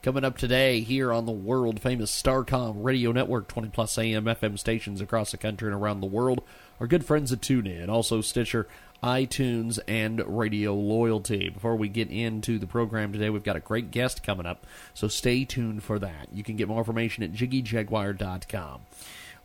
Coming up today here on the world famous Starcom radio network, 20 plus AM FM stations across the country and around the world. Our good friends at TuneIn, also Stitcher, iTunes, and Radio Loyalty. Before we get into the program today, we've got a great guest coming up, so stay tuned for that. You can get more information at jiggyjaguar.com.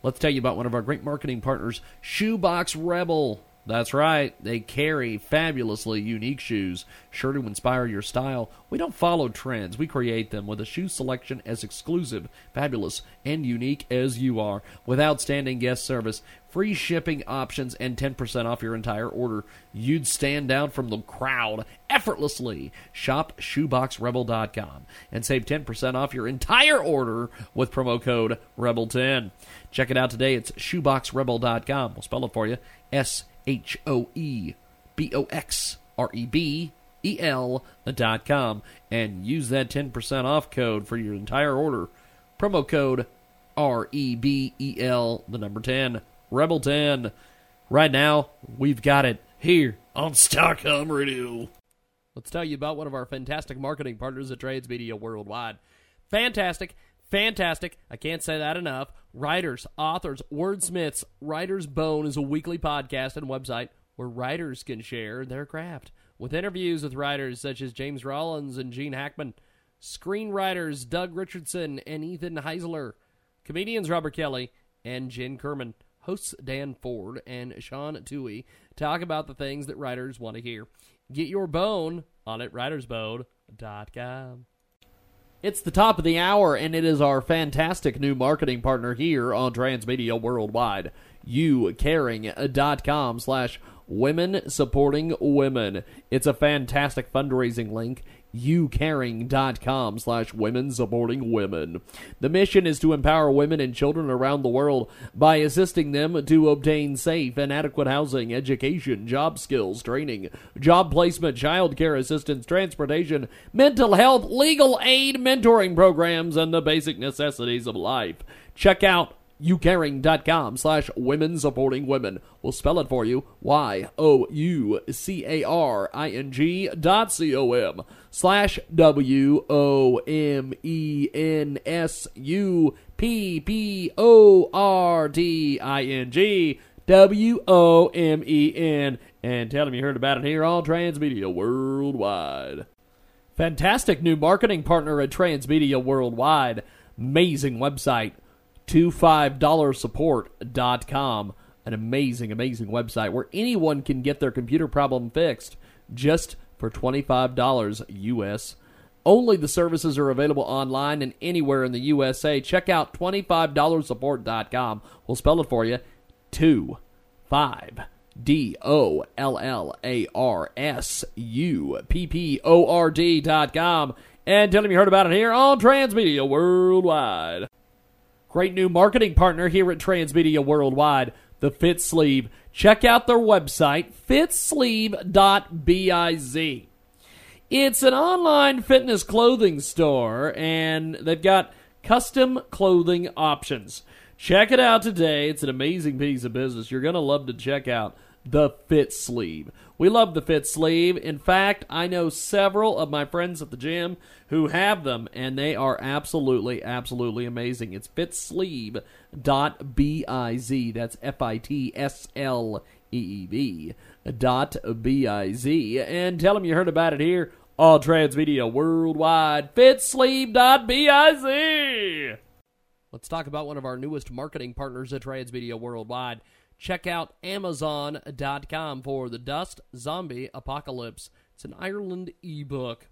Let's tell you about one of our great marketing partners, Shoebox Rebel. That's right, they carry fabulously unique shoes, sure to inspire your style. We don't follow trends, we create them with a shoe selection as exclusive, fabulous, and unique as you are, with outstanding guest service, free shipping options, and 10% off your entire order. You'd stand out from the crowd effortlessly. Shop shoeboxrebel.com and save 10% off your entire order with promo code REBEL10. Check it out today. It's shoeboxrebel.com. We'll spell it for you. S H O E B O X R E B E L dot com and use that 10% off code for your entire order. Promo code R E B E L, the number 10, Rebel 10. Right now, we've got it here on Starcom Radio. Let's tell you about one of our fantastic marketing partners at Transmedia Worldwide. Fantastic, fantastic. I can't say that enough. Writers, authors, wordsmiths. Writer's Bone is a weekly podcast and website where writers can share their craft with interviews with writers such as James Rollins and Gene Hackman, screenwriters Doug Richardson and Ethan Heisler, comedians Robert Kelly and Jen Kirkman, hosts Dan Ford and Sean Tuohy talk about the things that writers want to hear. Get your bone on at writersbone.com. It's the top of the hour, and it is our fantastic new marketing partner here on Transmedia Worldwide. YouCaring.com slash women supporting women. It's a fantastic fundraising link youcaring.com slash women supporting women. The mission is to empower women and children around the world by assisting them to obtain safe and adequate housing, education, job skills, training, job placement, child care assistance, transportation, mental health, legal aid, mentoring programs, and the basic necessities of life. Check out youcaring.com slash women supporting women. We'll spell it for you. Y-O-U-C-A-R-I-N-G dot C-O-M slash W-O-M-E-N-S-U-P-P-O-R-T-I-N-G W-O-M-E-N and tell them you heard about it here on Transmedia Worldwide. Fantastic new marketing partner at Transmedia Worldwide. Amazing website 25dollarsupport.com. An amazing, amazing website where anyone can get their computer problem fixed just for $25 US. Only the services are available online and anywhere in the USA. Check out 25dollarsupport.com. We'll spell it for you. 2 5 D O L L A R S U P P O R D dot com. And tell them you heard about it here on Transmedia Worldwide. Great new marketing partner here at Transmedia Worldwide, the Fit Sleeve. Check out their website, fitsleeve.biz. It's an online fitness clothing store, and they've got custom clothing options. Check it out today. It's an amazing piece of business. You're going to love to check out the Fit Sleeve. We love the Fit Sleeve. In fact, I know several of my friends at the gym who have them, and they are absolutely, absolutely amazing. It's fitsleeve.biz. That's F I T S L E E V dot B I Z. And tell them you heard about it here on Transmedia Worldwide. Fitsleeve.biz. Let's talk about one of our newest marketing partners at Transmedia Worldwide. Check out Amazon.com for The Dust Zombie Apocalypse. It's an Ireland ebook.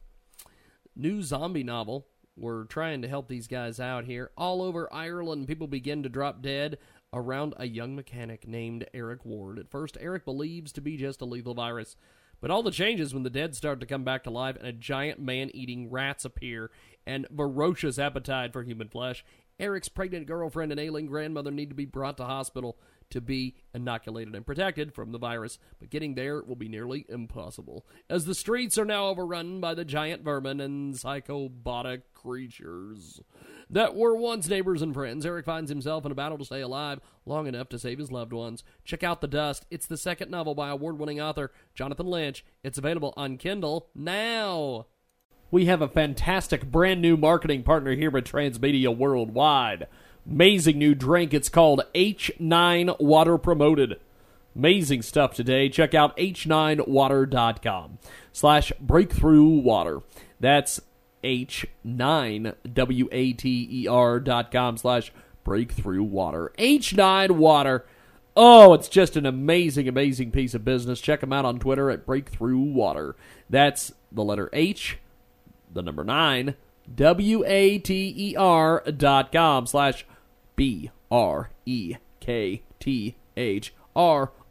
New zombie novel. We're trying to help these guys out here. All over Ireland, people begin to drop dead around a young mechanic named Eric Ward. At first, Eric believes to be just a lethal virus. But all the changes when the dead start to come back to life and a giant man eating rats appear and ferocious appetite for human flesh. Eric's pregnant girlfriend and ailing grandmother need to be brought to hospital to be inoculated and protected from the virus, but getting there will be nearly impossible, as the streets are now overrun by the giant vermin and psychobotic creatures that were once neighbors and friends. Eric finds himself in a battle to stay alive long enough to save his loved ones. Check out The Dust. It's the second novel by award winning author Jonathan Lynch. It's available on Kindle now. We have a fantastic brand new marketing partner here at Transmedia Worldwide. Amazing new drink. It's called H9 Water Promoted. Amazing stuff today. Check out h9water.com slash breakthrough water. That's H9 W-A-T-E-R dot com slash breakthrough water. H9 water. Oh, it's just an amazing, amazing piece of business. Check them out on Twitter at breakthrough water. That's the letter H, the number nine, W-A-T-E-R dot com slash B-R-E-K-T-H-R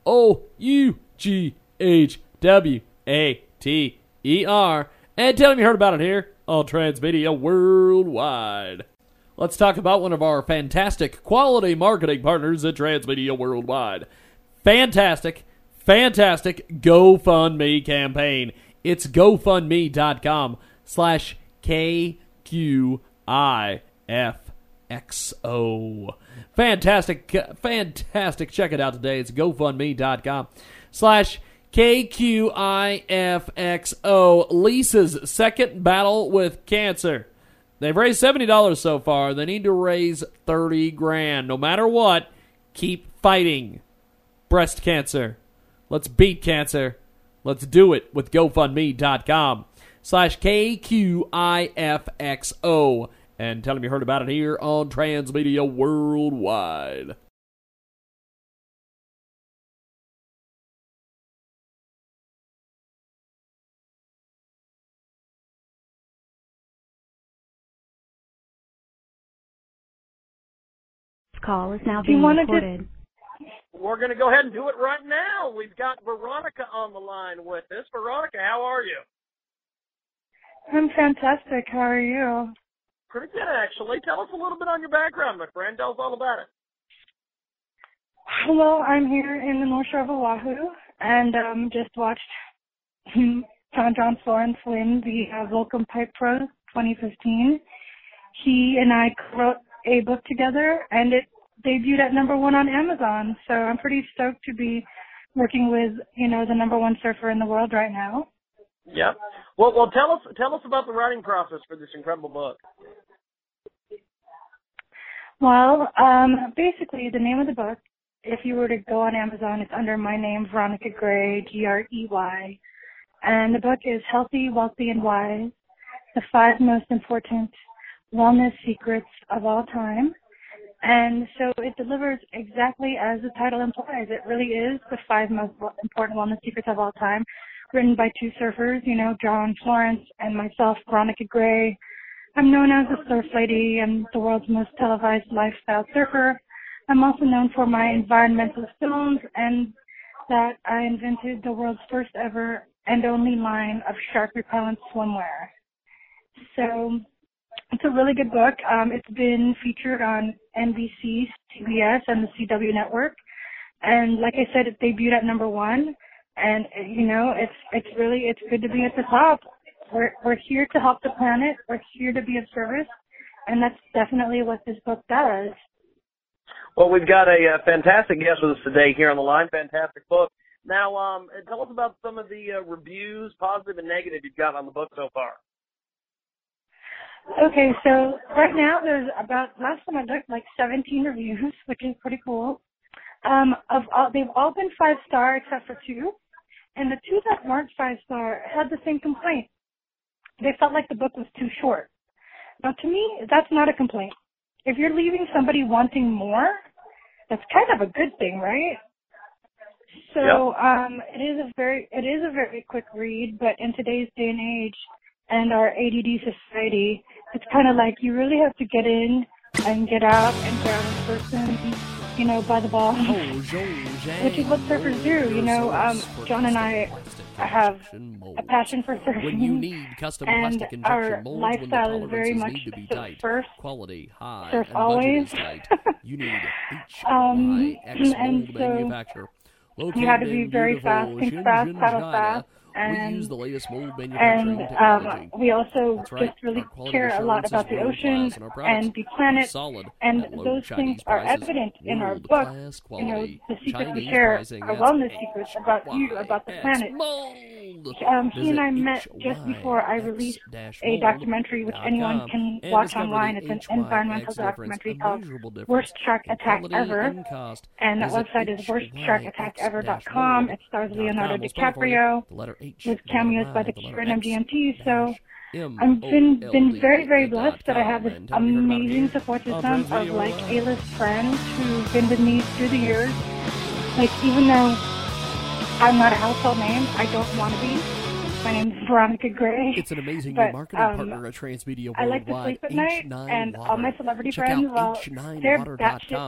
O U G H W A T E R. And tell them you heard about it here on Transmedia Worldwide. Let's talk about one of our fantastic quality marketing partners at Transmedia Worldwide. Fantastic, fantastic GoFundMe campaign. It's GoFundMe.com slash K Q I F X O. Fantastic, fantastic. Check it out today. It's GoFundMe.com slash KQIFXO. Lisa's second battle with cancer. They've raised $70 so far. They need to raise 30 grand. No matter what, keep fighting. Breast cancer. Let's beat cancer. Let's do it with GoFundMe.com slash KQIFXO and tell them you heard about it here on Transmedia Worldwide. call is now being wanna recorded. We're going to go ahead and do it right now. We've got Veronica on the line with us. Veronica, how are you? I'm fantastic. How are you? Pretty good, actually. Tell us a little bit on your background, my friend. Tell us all about it. Hello, I'm here in the North Shore of Oahu and um, just watched John John Florence win the uh, Volcom Pipe Pro 2015. He and I wrote a book together and it debuted at number one on Amazon. So I'm pretty stoked to be working with, you know, the number one surfer in the world right now. Yep. Well, well, tell us tell us about the writing process for this incredible book. Well, um, basically, the name of the book, if you were to go on Amazon, it's under my name, Veronica Gray, G-R-E-Y. And the book is Healthy, Wealthy, and Wise, the five most important wellness secrets of all time. And so it delivers exactly as the title implies. It really is the five most important wellness secrets of all time, written by two surfers, you know, John Florence and myself, Veronica Gray. I'm known as the Surf Lady and the world's most televised lifestyle surfer. I'm also known for my environmental films and that I invented the world's first ever and only line of shark repellent swimwear. So it's a really good book. Um, it's been featured on NBC, CBS, and the CW network. And like I said, it debuted at number one. And you know, it's it's really it's good to be at the top. We're we're here to help the planet. We're here to be of service, and that's definitely what this book does. Well, we've got a, uh fantastic guest with us today here on the line. Fantastic book. Now, um, tell us about some of the uh, reviews, positive and negative, you've got on the book so far. Okay, so right now there's about last time I looked like 17 reviews, which is pretty cool. Um, of all, they've all been five star except for two, and the two that weren't five star had the same complaint. They felt like the book was too short. Now, to me, that's not a complaint. If you're leaving somebody wanting more, that's kind of a good thing, right? So, um, it is a very, it is a very quick read, but in today's day and age, and our ADD society, it's kind of like you really have to get in and get out and grab a person, you know, by the ball. Which is what surfers do, you know. Um, John and I have a passion for surfing. When you need custom and plastic injection our molds, lifestyle when the is very much need to be surf quality high, surf and always. You need Um, and so manufacturer. you had to be very fast, think fast, paddle fast. And, we use the latest mold manufacturing and technology. um, we also right. just really care a lot about the ocean and our the planet. solid And those things are evident in our book. class You know, the secrets we share that's wellness secrets about you, about the planet. Um, he and I met just before I released a documentary, which anyone can watch online. It's an environmental documentary called Worst Shark Attack Ever. and. That website is worstsharkattackever.com. It stars Leonardo We'll spell it for you. DiCaprio The letter H, with cameos by the Cure and MGMT. So I've been been very very blessed that I have this And tell me about it amazing support system of like. A-list friends who've been with me through the years. Like even though I'm not a household name, I don't want to be. My name's Veronica Gray. It's an amazing But, new marketing um, partner at Transmedia Worldwide. I like to sleep at night, H9 and all my celebrity Check friends, well, they're h9water.com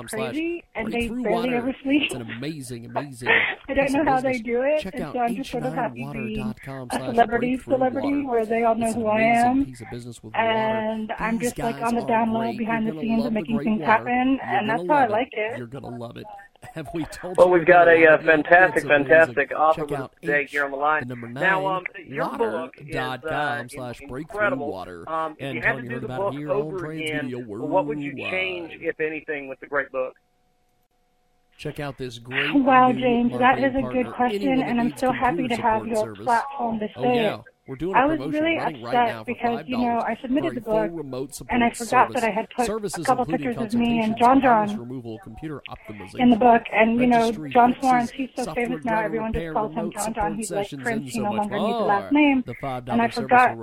batshit crazy, and they barely water. ever sleep. It's an amazing, amazing. I don't know how they do it, Check and so I'm just sort of happy being h9water.com a celebrity celebrity water. where they all know It's who I am. piece of business with And water. I'm just like on the down low behind the scenes of making things happen, and that's how I like it. You're gonna love it. Have we told Well, you? we've got we're a uh, gonna love it? fantastic, fantastic author Check with us today here on the line. the number Now, nine, um, your book is, uh, water.com slash in- breakthrough incredible. water. Um, if and you tell had to do heard the about book it here on over again, Transmedia what would you change, if anything, with the great book? Check out this great Wow, James, that is a good question, and I'm so happy to have your service. platform to say Oh yeah, it. We're doing a I was promotion really running right upset now for because, you know, I submitted the book, and I forgot service. that I had put a couple pictures of me and John John removal, computer optimization, in the book, and you know, John Florence, he's so famous now, everyone just calls him John John. He's like Prince, he so no longer needs the last name. And I forgot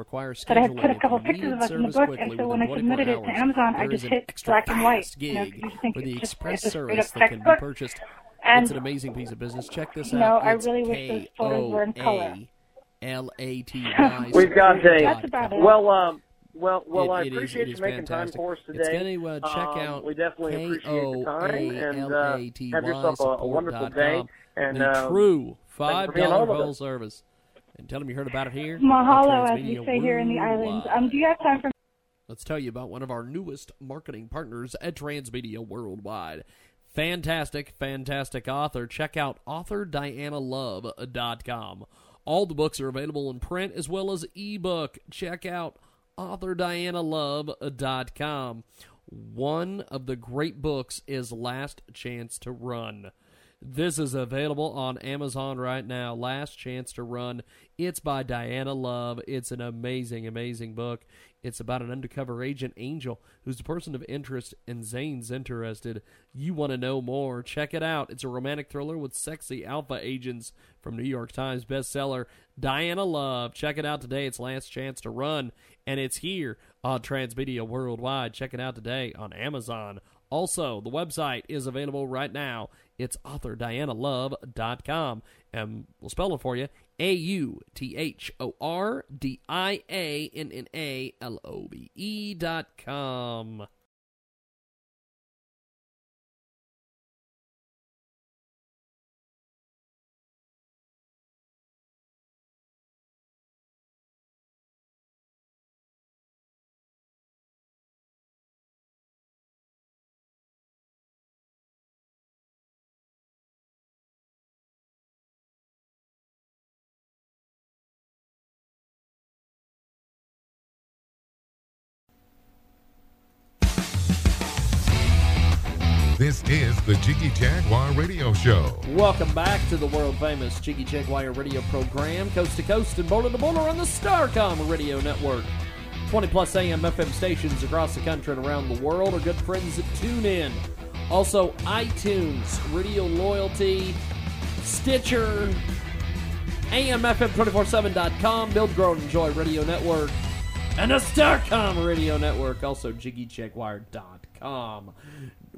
that I had put a couple pictures of us in the book, and so when I 24 submitted it to. Amazon, I just hit black and white. You know, you think for the it's just it's a straight up that can be textbook. purchased. And it's an amazing piece of business. Check this out. know, I really wish those photos were in color. K-O-A-L-A-T-Y. We've got a That's about it. well, um, well, well. I It- it is- appreciate it you making fantastic. time for us today. It's going to uh, check Um, out we definitely appreciate your time, and uh, have yourself a, a wonderful day. And the uh, true $5 being on with full us. service. And tell them you heard about it here. on Mahalo, as we say here in the islands. Um, do you have time for Let's tell you about one of our newest marketing partners at Transmedia Worldwide. Fantastic, fantastic author. Check out authordianalove.com. All the books are available in print as well as ebook. Check out authordianalove.com. One of the great books is Last Chance to Run. This is available on Amazon right now. Last Chance to Run. It's by Diana Love. It's an amazing, amazing book. It's about an undercover agent, Angel, who's a person of interest, and Zane's interested. You want to know more? Check it out. It's a romantic thriller with sexy alpha agents from New York Times bestseller, Diana Love. Check it out today. It's Last Chance to Run, and it's here on Transmedia Worldwide. Check it out today on Amazon. Also, the website is available right now. It's authordianalove.com. And we'll spell it for you A U T H O R D I A N N A L O V E dot com. This is the Jiggy Jaguar Radio Show. Welcome back to the world famous Jiggy Jaguar radio program, coast to coast and border to border on the Starcom radio network. 20 plus AM FM stations across the country and around the world are good friends that tune in. Also, iTunes, Radio Loyalty, Stitcher, AMFM247.com, Build, Grow, and Enjoy Radio Network, and the Starcom Radio Network, also JiggyJaguar.com.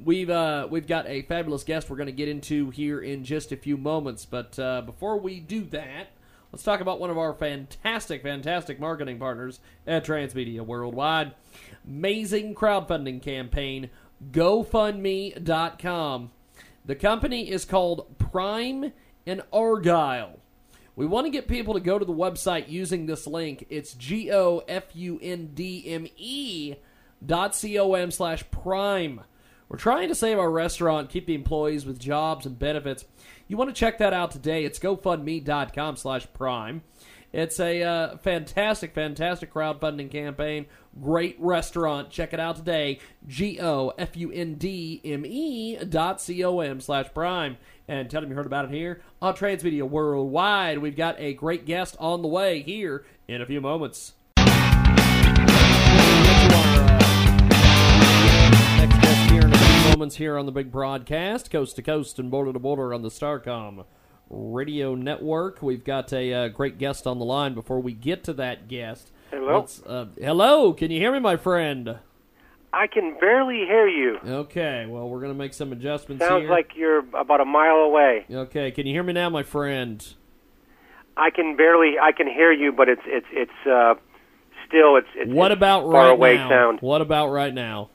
We've uh, we've got a fabulous guest we're going to get into here in just a few moments, but uh, before we do that, let's talk about one of our fantastic, fantastic marketing partners at Transmedia Worldwide. Amazing crowdfunding campaign, GoFundMe.com. The company is called Prime and Argyle. We want to get people to go to the website using this link. It's G O F U N D M E dot C O M slash prime. We're trying to save our restaurant, keep the employees with jobs and benefits. You want to check that out today. It's GoFundMe.com slash prime. It's a uh, fantastic, fantastic crowdfunding campaign. Great restaurant. Check it out today. G O F U N D M E dot C O M slash prime. And tell them you heard about it here on Transmedia Worldwide. We've got a great guest on the way here in a few moments. Moments here on the big broadcast, coast to coast and border to border on the Starcom radio network. We've got a uh, great guest on the line. Before we get to that guest, Hello? uh, hello, can you hear me, my friend? I can barely hear you. Okay, well, we're going to make some adjustments Sounds here. like you're about a mile away. okay, can you hear me now, my friend? I can barely I can hear you, but it's it's it's uh still it's it's What about far right away now? sound. What about right now?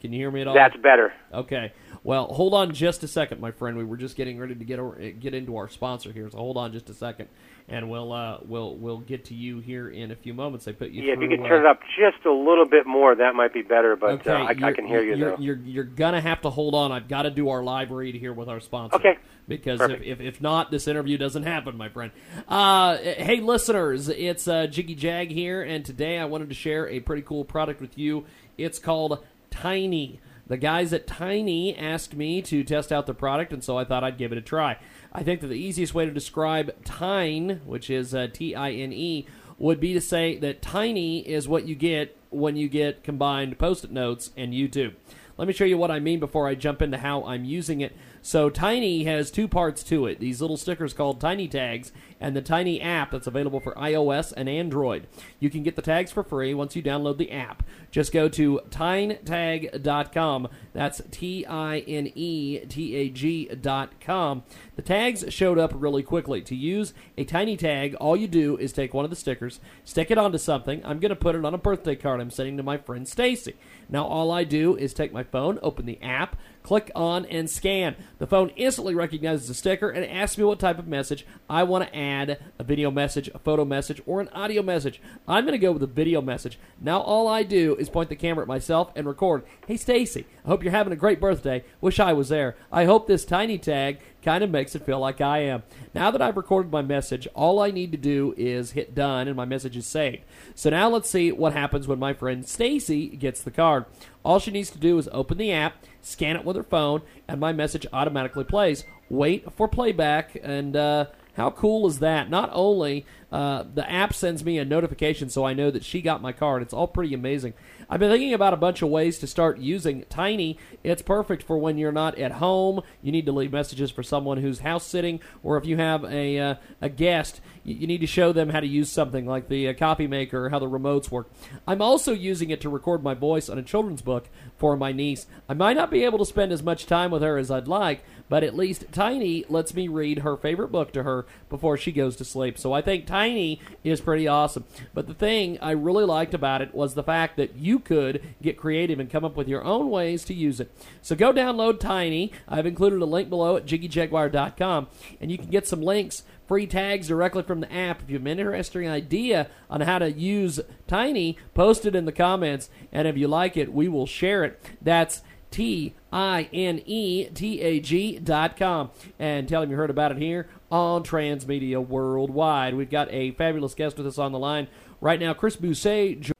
Can you hear me at all? That's better. Okay. Well, hold on just a second, my friend. We were just getting ready to get over, get into our sponsor here, so hold on just a second, and we'll uh, we'll we'll get to you here in a few moments. I put you Yeah, if you could uh, turn it up just a little bit more, that might be better. But Okay, uh, I, I can hear you you're, though. You're you're gonna have to hold on. I've got to do our live read here with our sponsor. Okay. Because if, if if not, this interview doesn't happen, my friend. Uh, hey, listeners, it's uh, Jiggy Jag here, and today I wanted to share a pretty cool product with you. It's called Tiny. The guys at Tiny asked me to test out the product, and so I thought I'd give it a try. I think that the easiest way to describe Tine, which is uh, T I N E, would be to say that Tiny is what you get when you get combined post it notes and YouTube. Let me show you what I mean before I jump into how I'm using it. So, Tiny has two parts to it these little stickers called Tiny Tags, and the Tiny app that's available for iOS and Android. You can get the tags for free once you download the app. Just go to tinetag.com. That's T I N E T A G.com. The tags showed up really quickly. To use a tiny tag, all you do is take one of the stickers, stick it onto something. I'm going to put it on a birthday card I'm sending to my friend Stacy. Now, all I do is take my phone, open the app, click on and scan. The phone instantly recognizes the sticker and asks me what type of message I want to add a video message, a photo message, or an audio message. I'm going to go with a video message. Now, all I do is point the camera at myself and record. Hey, Stacy, I hope you're having a great birthday. Wish I was there. I hope this tiny tag kind of makes it feel like I am. Now that I've recorded my message, all I need to do is hit done and my message is saved. So now let's see what happens when my friend Stacy gets the card. All she needs to do is open the app, scan it with her phone, and my message automatically plays. Wait for playback, and uh, how cool is that? Not only uh, the app sends me a notification so I know that she got my card. It's all pretty amazing. I've been thinking about a bunch of ways to start using Tiny. It's perfect for when you're not at home. You need to leave messages for someone who's house sitting, or if you have a uh, a guest, you, need to show them how to use something like the uh, copy maker how the remotes work. I'm also using it to record my voice on a children's book for my niece. I might not be able to spend as much time with her as I'd like, but at least Tiny lets me read her favorite book to her before she goes to sleep. So I think Tiny is pretty awesome. But the thing I really liked about it was the fact that you could get creative and come up with your own ways to use it. So go download Tiny. I've included a link below at jiggyjaguar.com, and you can get some links free tags directly from the app. If you have an interesting idea on how to use Tiny, post it in the comments, and if you like it, we will share it. That's T I N E T A G dot com. And tell him you heard about it here on Transmedia Worldwide. We've got a fabulous guest with us on the line right now, Chris Bousset.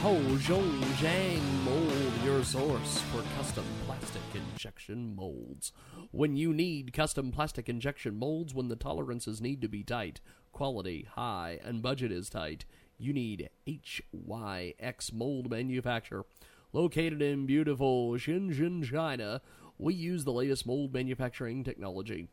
Ho Zhong Zhang source for custom plastic injection molds. When you need custom plastic injection molds, when the tolerances need to be tight, quality high, and budget is tight, you need HYX Mold Manufacturer. Located in beautiful Shenzhen, China, we use the latest mold manufacturing technology.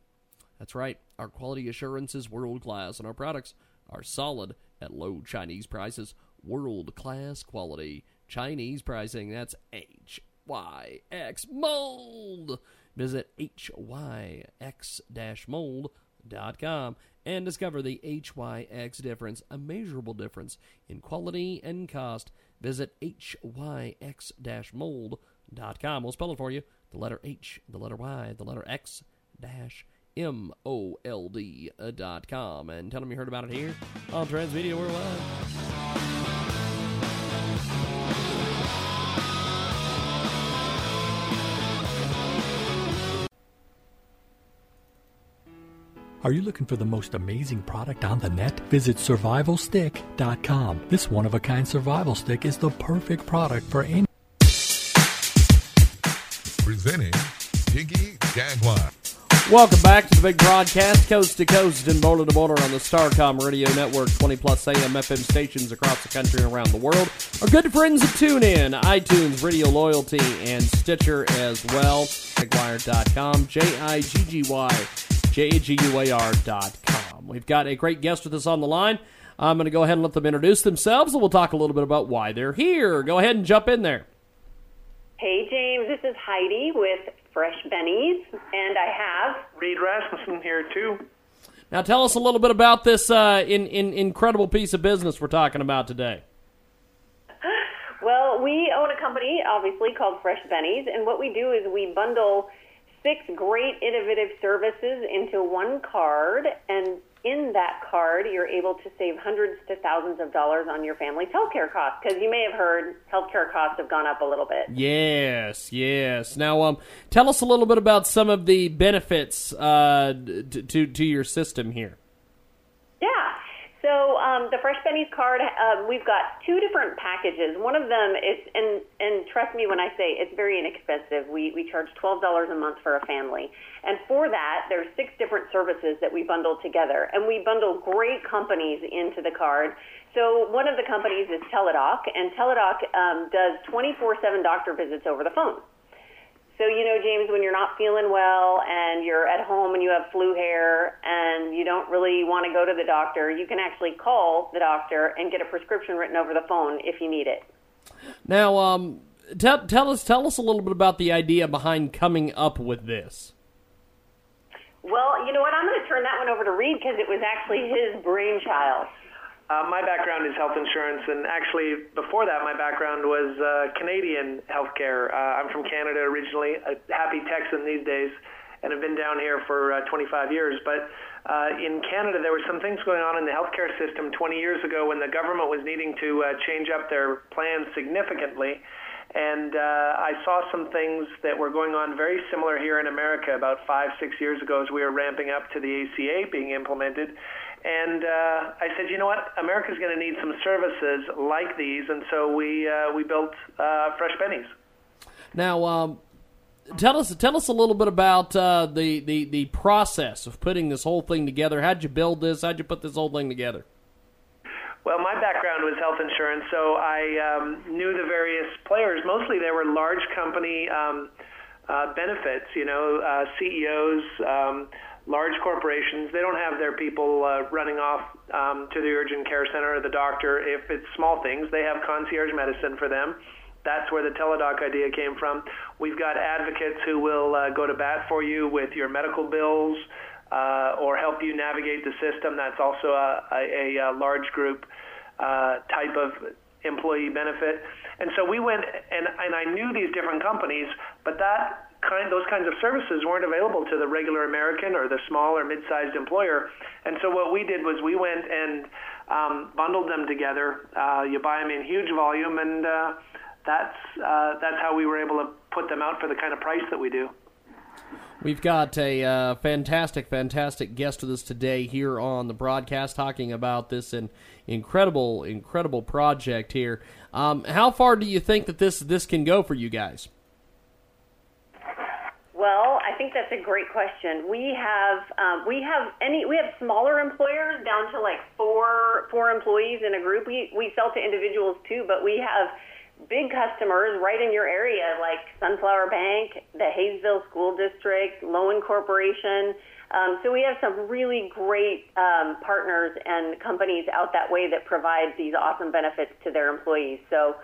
That's right, our quality assurance is world class, and our products are solid at low Chinese prices. World class quality. Chinese pricing, that's HYX Mold. Visit HYX mold.com and discover the HYX difference, a measurable difference in quality and cost. Visit HYX mold.com. We'll spell it for you the letter H, the letter Y, the letter X dash M O L D dot com. And tell them you heard about it here on Transmedia Worldwide. Are you looking for the most amazing product on the net? Visit survivalstick.com. This one of a kind survival stick is the perfect product for any. Presenting Jiggy Jaguar. Welcome back to the big broadcast, coast to coast and border to border on the Starcom Radio Network, 20 plus AM FM stations across the country and around the world. Our good friends at TuneIn, iTunes, Radio Loyalty, and Stitcher as well. Jaguar.com, J I G G Y, J A G U A R.com. We've got a great guest with us on the line. I'm going to go ahead and let them introduce themselves, and we'll talk a little bit about why they're here. Go ahead and jump in there. Hey, James, this is Heidi with Fresh Bennies, and I have Reed Rasmussen here too. Now, tell us a little bit about this uh, in, in, incredible piece of business we're talking about today. Well, we own a company, obviously, called Fresh Bennies, and what we do is we bundle six great innovative services into one card, and in that card, you're able to save hundreds to thousands of dollars on your family's healthcare costs. Because you may have heard healthcare costs have gone up a little bit. Yes, yes. Now, um, tell us a little bit about some of the benefits uh, to to your system here. So um, the Fresh Bennies card, uh, we've got two different packages. One of them is, and and trust me when I say it's very inexpensive. We we charge twelve dollars a month for a family, and for that there's six different services that we bundle together, and we bundle great companies into the card. So one of the companies is Teladoc, and Teladoc um, does 24/7 doctor visits over the phone. So, you know, James, when you're not feeling well and you're at home and you have flu hair and you don't really want to go to the doctor, you can actually call the doctor and get a prescription written over the phone if you need it. Now, um, tell, tell us tell us a little bit about the idea behind coming up with this. Well, you know what? I'm going to turn that one over to Reed because it was actually his brainchild. Uh, my background is health insurance, and actually, before that, my background was uh, Canadian healthcare. Uh, I'm from Canada originally, a happy Texan these days, and have been down here for uh, 25 years. But uh, in Canada, there were some things going on in the healthcare system 20 years ago when the government was needing to uh, change up their plans significantly. And uh, I saw some things that were going on very similar here in America about five, six years ago as we were ramping up to the ACA being implemented. And uh, I said, you know what, America's going to need some services like these, and so we uh, we built uh, Fresh Bennies. Now, um, tell us tell us a little bit about uh, the, the the process of putting this whole thing together. How'd you build this? How'd you put this whole thing together? Well, my background was health insurance, so I um, knew the various players. Mostly, they were large company um, uh, benefits. You know, uh, CEOs. Large corporations, they don't have their people uh, running off um, to the urgent care center or the doctor. If it's small things, they have concierge medicine for them. That's where the Teladoc idea came from. We've got advocates who will uh, go to bat for you with your medical bills uh, or help you navigate the system. That's also a, a, a large group uh, type of employee benefit. And so we went, and, and I knew these different companies, but that kind those kinds of services weren't available to the regular American or the small or mid-sized employer. And so what we did was we went and um, bundled them together. Uh, you buy them in huge volume, and uh, that's uh, that's how we were able to put them out for the kind of price that we do. We've got a uh, fantastic, fantastic guest with us today here on the broadcast, talking about this and incredible, incredible project here. Um, how far do you think that this this can go for you guys? Well, I think that's a great question. We have um, we have any we have smaller employers down to like four four employees in a group. We we sell to individuals too, but we have big customers right in your area like Sunflower Bank, the Haysville School District, Lowen Corporation. Um, so we have some really great um, partners and companies out that way that provide these awesome benefits to their employees. So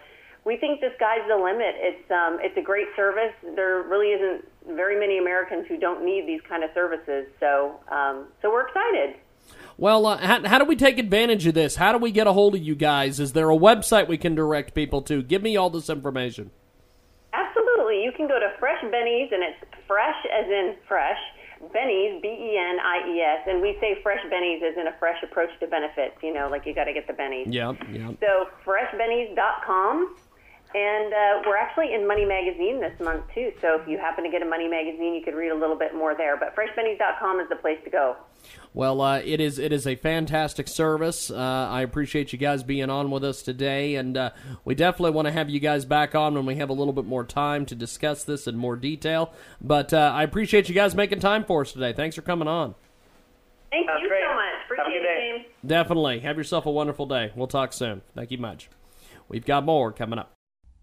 we think the sky's the limit. It's um, it's a great service. There really isn't very many Americans who don't need these kind of services. So um, so we're excited. Well, uh, how, how do we take advantage of this? How do we get a hold of you guys? Is there a website we can direct people to? Give me all this information. Absolutely. You can go to Fresh Bennies, and it's fresh as in fresh. Bennies, B E N I E S, and we say fresh bennies as in a fresh approach to benefits. You know, like you got to get the bennies. Yeah, yeah. So freshbennies.com, And uh, we're actually in Money Magazine this month, too. So if you happen to get a Money Magazine, you could read a little bit more there. But freshbennies.com is the place to go. Well, uh, it is it is a fantastic service. Uh, I appreciate you guys being on with us today, and uh, we definitely want to have you guys back on when we have a little bit more time to discuss this in more detail. But uh, I appreciate you guys making time for us today. Thanks for coming on. Thank That's you great. so much. Appreciate it. James. Definitely. Have yourself a wonderful day. We'll talk soon. Thank you much. We've got more coming up.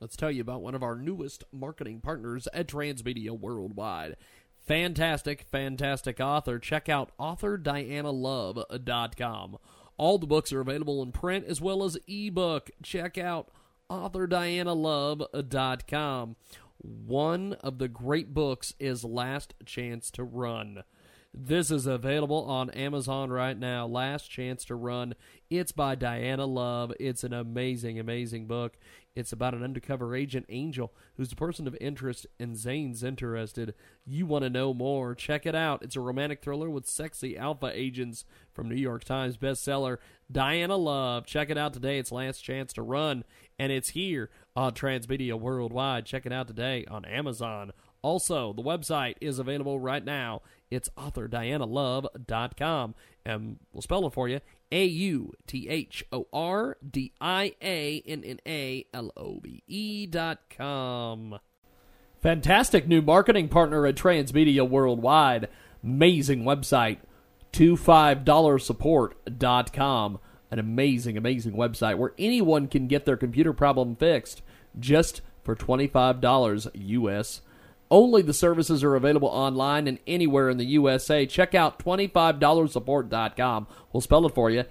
Let's tell you about one of our newest marketing partners at Transmedia Worldwide. Fantastic, fantastic author. Check out authordianalove.com. All the books are available in print as well as ebook. Check out authordianalove.com. One of the great books is Last Chance to Run. This is available on Amazon right now. Last Chance to Run. It's by Diana Love. It's an amazing, amazing book. It's about an undercover agent, Angel, who's a person of interest, and Zane's interested. You want to know more? Check it out. It's a romantic thriller with sexy alpha agents from New York Times bestseller, Diana Love. Check it out today. It's Last Chance to Run, and it's here on Transmedia Worldwide. Check it out today on Amazon. Also, the website is available right now. It's authordianalove.com. And we'll spell it for you A U T H O R D I A N N A L O V E dot com. Fantastic new marketing partner at Transmedia Worldwide. Amazing website. 25dollarsupport.com. An amazing, amazing website where anyone can get their computer problem fixed just for $25 US. Only the services are available online and anywhere in the USA. Check out $25support.com. We'll spell it for you.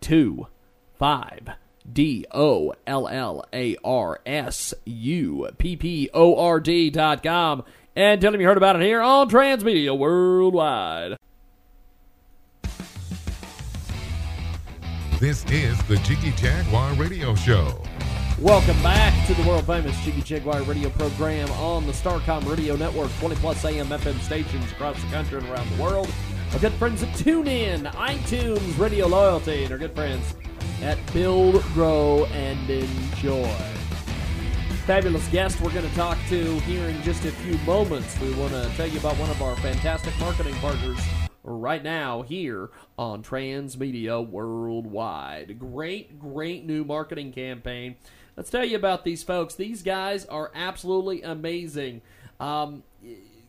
2 5 D O L L A R S U P P O R D dot com. And tell them you heard about it here on Transmedia Worldwide. This is the Jiggy Jaguar Radio Show. Welcome back to the world famous Jiggy Jaguar radio program on the Starcom Radio Network, 20 plus AM FM stations across the country and around the world. Our good friends at TuneIn, iTunes, Radio Loyalty, and our good friends at Build, Grow, and Enjoy. Fabulous guest we're going to talk to here in just a few moments. We want to tell you about one of our fantastic marketing partners right now here on Transmedia Worldwide. Great, great new marketing campaign. Let's tell you about these folks. These guys are absolutely amazing. Um,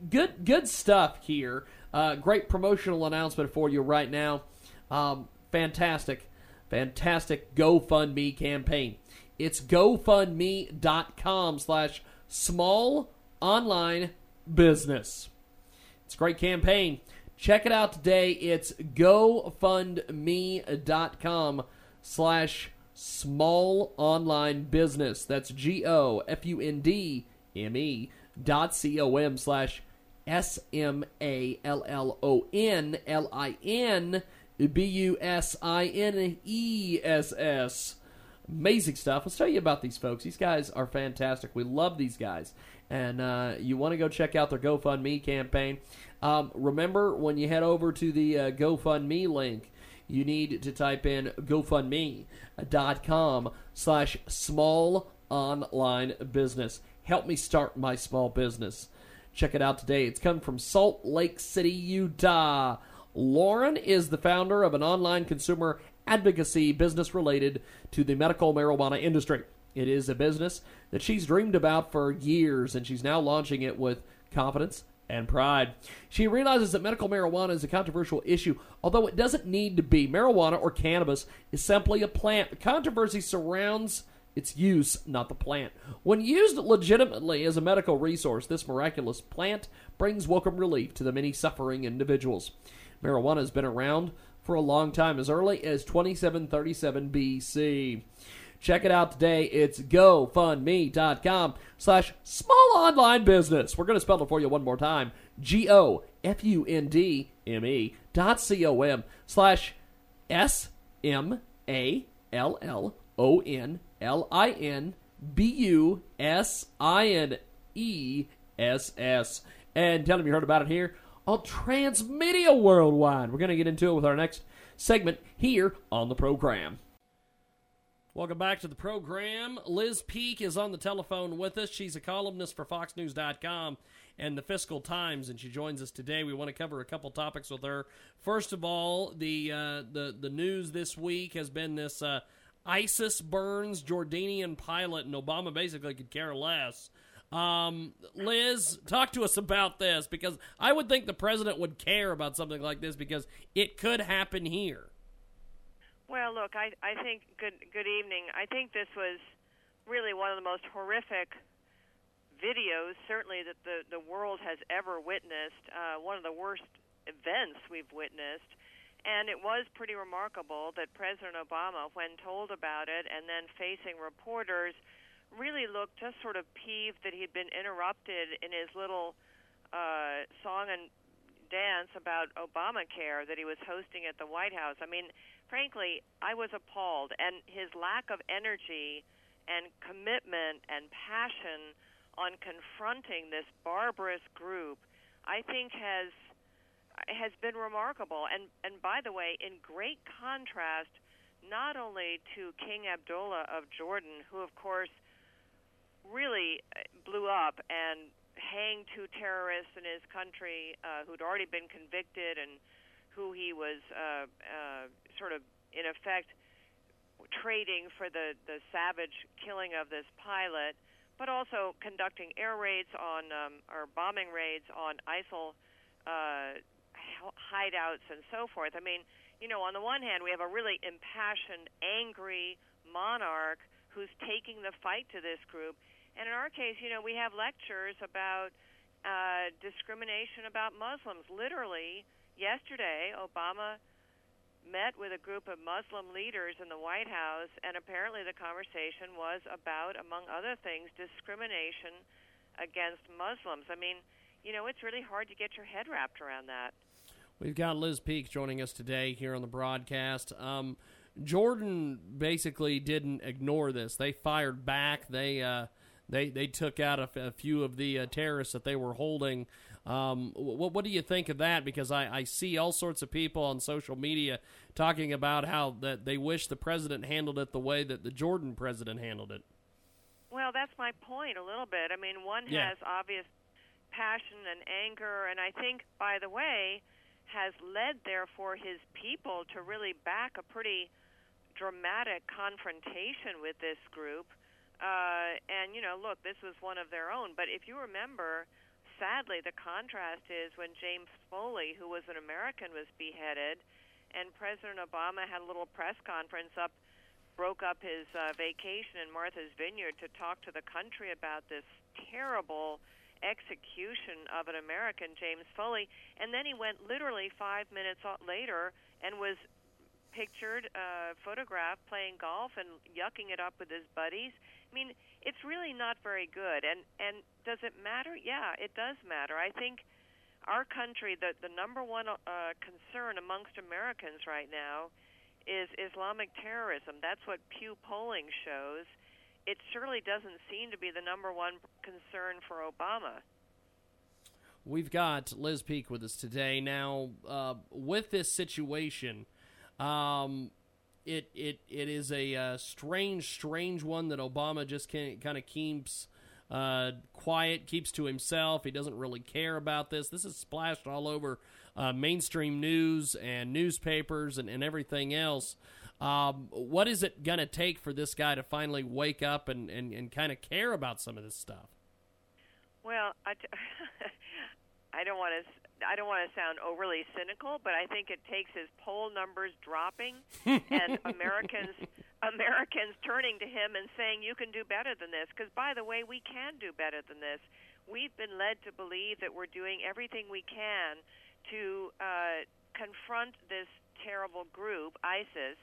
good, good stuff here. Uh, great promotional announcement for you right now. Um, fantastic, fantastic GoFundMe campaign. It's GoFundMe.com slash small online business. It's a great campaign. Check it out today. It's GoFundMe.com slash small online business. That's G O F U N D M E dot C O M slash S M A L L O N L I N B U S I N E S S. Amazing stuff. Let's tell you about these folks. These guys are fantastic. We love these guys. And uh, you want to go check out their GoFundMe campaign. Um, remember, when you head over to the uh, GoFundMe link, you need to type in GoFundMe.com slash small online business. Help me start my small business. Check it out today. It's come from Salt Lake City, Utah. Lauren is the founder of an online consumer advocacy business related to the medical marijuana industry. It is a business that she's dreamed about for years, and she's now launching it with confidence and pride. She realizes that medical marijuana is a controversial issue, although it doesn't need to be. Marijuana or cannabis is simply a plant. The controversy surrounds its use, not the plant. When used legitimately as a medical resource, this miraculous plant brings welcome relief to the many suffering individuals. Marijuana has been around for a long time, as early as 2737 BC. Check it out today. It's gofundme.com slash small online business. We're going to spell it for you one more time. G O F U N D M E dot C O M slash S M A L L O N L I N B U S I N E S S. And tell them you heard about it here on Transmedia Worldwide. We're going to get into it with our next segment here on the program. Welcome back to the program. Liz Peek is on the telephone with us. She's a columnist for FoxNews.com and the Fiscal Times, and she joins us today. We want to cover a couple topics with her. First of all, the uh, the the news this week has been this uh, ISIS burns Jordanian pilot, and Obama basically could care less. Um, Liz, talk to us about this because I would think the president would care about something like this because it could happen here. Well, look, I I think good good evening. I think this was really one of the most horrific videos, certainly that the the world has ever witnessed. Uh, one of the worst events we've witnessed, and it was pretty remarkable that President Obama, when told about it and then facing reporters, really looked just sort of peeved that he'd been interrupted in his little uh, song and dance about Obamacare that he was hosting at the White House. I mean frankly, I was appalled. And his lack of energy and commitment and passion on confronting this barbarous group, I think has has been remarkable. And and by the way, in great contrast, not only to King Abdullah of Jordan, who of course really uh, blew up and hanged two terrorists in his country uh, who'd already been convicted and who he was uh, uh, sort of, in effect, trading for the, the savage killing of this pilot, but also conducting air raids on um, or bombing raids on ISIL uh, hideouts and so forth. I mean, you know, on the one hand, we have a really impassioned, angry monarch who's taking the fight to this group, and in our case, you know, we have lectures about uh, discrimination about Muslims. Literally, yesterday, Obama met with a group of Muslim leaders in the White House, and apparently the conversation was about, among other things, discrimination against Muslims. I mean, you know, it's really hard to get your head wrapped around that. We've got Liz Peek joining us today here on the broadcast. Um, Jordan basically didn't ignore this; they fired back. They uh, they they took out a, a few of the uh, terrorists that they were holding. Um, what, what do you think of that? Because I, I see all sorts of people on social media talking about how that they wish the president handled it the way that the Jordan president handled it. Well, that's my point a little bit. I mean, one yeah. has obvious passion and anger, and I think, by the way, has led, therefore, his people to really back a pretty dramatic confrontation with this group. Uh, and, you know, look, this was one of their own. But if you remember, sadly, the contrast is when James Foley, who was an American, was beheaded, and President Obama had a little press conference up, broke up his uh, vacation in Martha's Vineyard to talk to the country about this terrible execution of an American, James Foley, and then he went literally five minutes later and was pictured, uh, photographed playing golf and yucking it up with his buddies. I mean, it's really not very good. And and does it matter? Yeah, it does matter. I think our country, the the number one uh, concern amongst Americans right now is Islamic terrorism. That's what Pew polling shows. It surely doesn't seem to be the number one concern for Obama. We've got Liz Peek with us today. Now, uh, with this situation, um, it it it is a uh, strange, strange one that Obama just kind of keeps uh, quiet, keeps to himself. He doesn't really care about this. This is splashed all over uh, mainstream news and newspapers and, and everything else. Um, what is it going to take for this guy to finally wake up and, and, and kind of care about some of this stuff? Well, I, t- I don't want to I don't want to sound overly cynical, but I think it takes his poll numbers dropping and Americans Americans turning to him and saying you can do better than this because by the way we can do better than this. We've been led to believe that we're doing everything we can to uh, confront this terrible group, ISIS,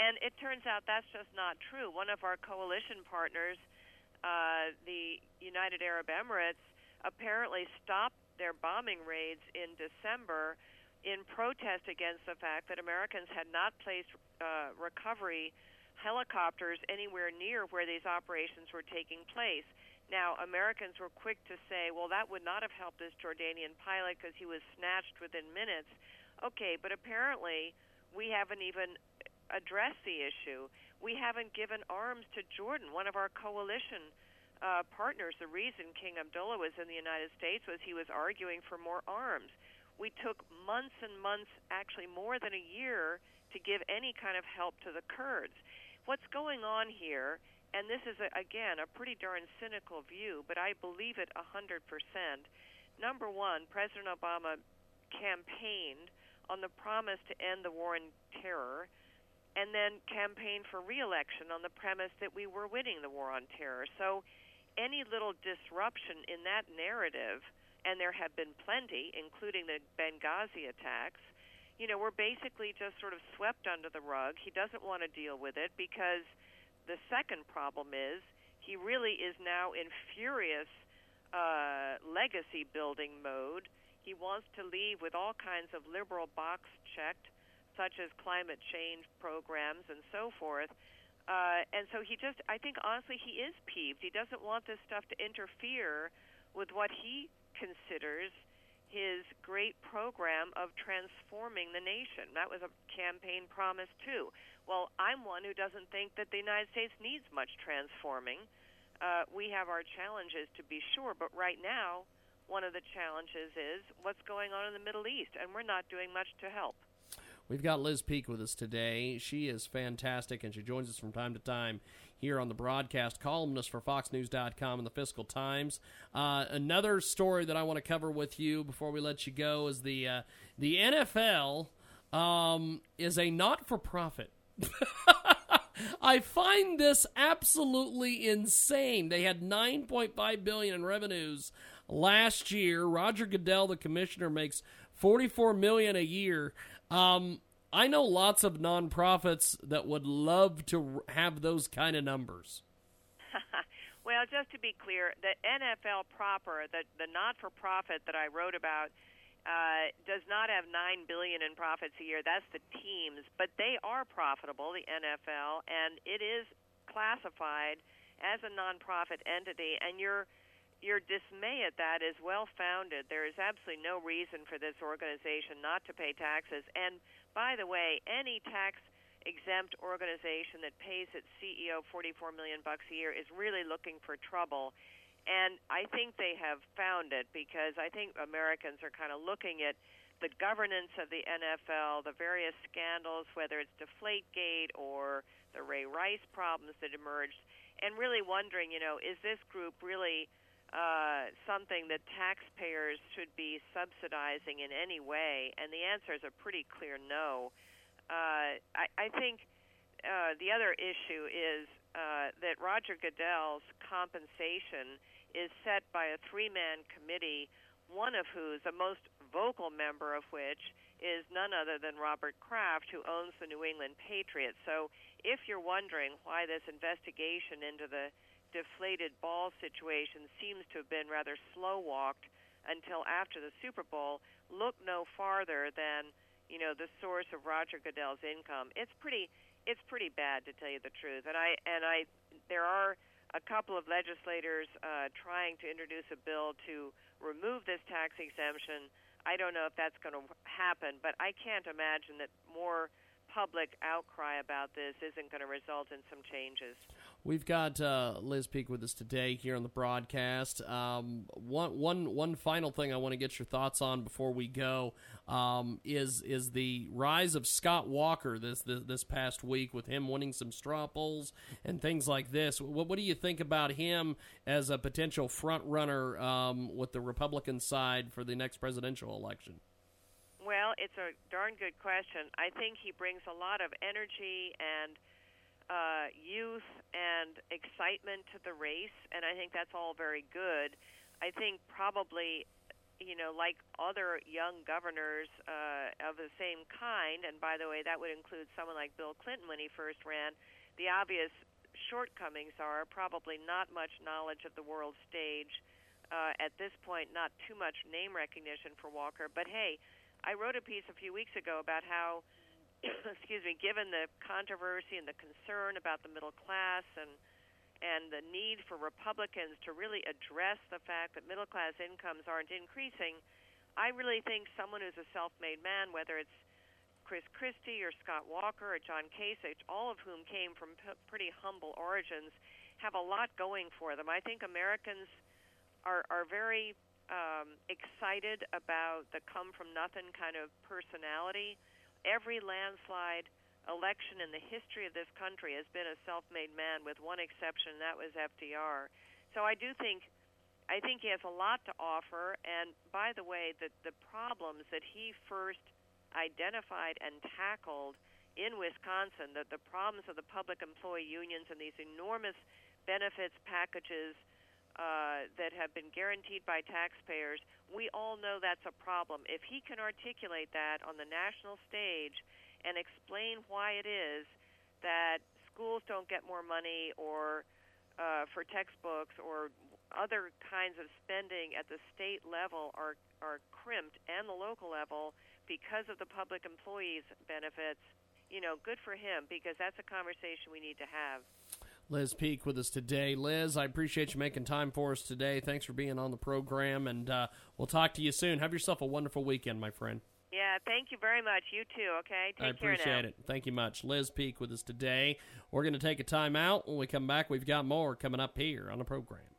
And it turns out that's just not true. One of our coalition partners, uh, the United Arab Emirates, apparently stopped their bombing raids in December in protest against the fact that Americans had not placed uh, recovery helicopters anywhere near where these operations were taking place. Now, Americans were quick to say, well, that would not have helped this Jordanian pilot because he was snatched within minutes. Okay, but apparently we haven't even addressed the issue. We haven't given arms to Jordan, one of our coalition uh, partners. The reason King Abdullah was in the United States was he was arguing for more arms. We took months and months, actually more than a year, to give any kind of help to the Kurds. What's going on here and this is a, again a pretty darn cynical view, but I believe it a hundred percent. Number one, President Obama campaigned on the promise to end the war on terror, and then campaigned for reelection on the premise that we were winning the war on terror. So, any little disruption in that narrative, and there have been plenty, including the Benghazi attacks. You know, we're basically just sort of swept under the rug. He doesn't want to deal with it because the second problem is he really is now in furious uh, legacy building mode. He wants to leave with all kinds of liberal box checked, such as climate change programs and so forth. Uh, and so he just, I think honestly, he is peeved. He doesn't want this stuff to interfere with what he considers his great program of transforming the nation. That was a campaign promise, too. Well, I'm one who doesn't think that the United States needs much transforming. Uh, we have our challenges to be sure, but right now, one of the challenges is what's going on in the Middle East, and we're not doing much to help. We've got Liz Peek with us today. She is fantastic, and she joins us from time to time here on the broadcast, columnist for FoxNews.com and the Fiscal Times. Uh, another story that I want to cover with you before we let you go is the uh, the NFL um, is a not-for-profit I find this absolutely insane. They had 9.5 billion in revenues last year. Roger Goodell, the commissioner, makes 44 million a year. Um, I know lots of nonprofits that would love to have those kind of numbers. well, just to be clear, the NFL proper, the the not-for-profit that I wrote about uh, does not have nine billion in profits a year. That's the teams, but they are profitable, the NFL, and it is classified as a nonprofit entity. And your your dismay at that is well founded. There is absolutely no reason for this organization not to pay taxes. And by the way, any tax exempt organization that pays its CEO 44 million bucks a year is really looking for trouble and I think they have found it because I think Americans are kind of looking at the governance of the NFL, the various scandals, whether it's Deflategate or the Ray Rice problems that emerged, and really wondering, you know, is this group really uh, something that taxpayers should be subsidizing in any way? And the answer is a pretty clear no. Uh, I, I think uh, the other issue is uh, that Roger Goodell's compensation is set by a three man committee, one of whose, a most vocal member of which, is none other than Robert Kraft, who owns the New England Patriots. So if you're wondering why this investigation into the deflated ball situation seems to have been rather slow walked until after the Super Bowl, look no farther than you know the source of Roger Goodell's income. It's pretty it's pretty bad to tell you the truth. And I and I there are a couple of legislators uh, trying to introduce a bill to remove this tax exemption. I don't know if that's going to happen, but I can't imagine that more public outcry about this isn't going to result in some changes. We've got uh, Liz Peek with us today here on the broadcast. Um, one, one, one final thing I want to get your thoughts on before we go um, is is the rise of Scott Walker this, this, this past week with him winning some straw polls and things like this. What, what do you think about him as a potential front runner um, with the Republican side for the next presidential election? Well, it's a darn good question. I think he brings a lot of energy and uh, youth and excitement to the race, and I think that's all very good. I think probably, you know, like other young governors uh, of the same kind, and by the way, that would include someone like Bill Clinton when he first ran, the obvious shortcomings are probably not much knowledge of the world stage. Uh, at this point, not too much name recognition for Walker. But hey, I wrote a piece a few weeks ago about how, excuse me, given the controversy and the concern about the middle class and and the need for Republicans to really address the fact that middle class incomes aren't increasing, I really think someone who's a self made man, whether it's Chris Christie or Scott Walker or John Kasich, all of whom came from p- pretty humble origins, have a lot going for them. I think Americans are, are very um, excited about the come from nothing kind of personality. Every landslide election in the history of this country has been a self-made man, with one exception, that was FDR. So I do think, I think he has a lot to offer. And by the way, the the problems that he first identified and tackled in Wisconsin, that the problems of the public employee unions and these enormous benefits packages uh, that have been guaranteed by taxpayers, we all know that's a problem. If he can articulate that on the national stage and explain why it is that schools don't get more money or uh, for textbooks or other kinds of spending at the state level are are crimped and the local level because of the public employees benefits you know good for him because that's a conversation we need to have Liz Peek with us today. Liz, I appreciate you making time for us today. Thanks for being on the program, and uh, we'll talk to you soon. Have yourself a wonderful weekend, my friend. Yeah, thank you very much. You too, okay? Take I appreciate it. Thank you much. Liz Peek with us today. We're going to take a time out. When we come back, we've got more coming up here on the program.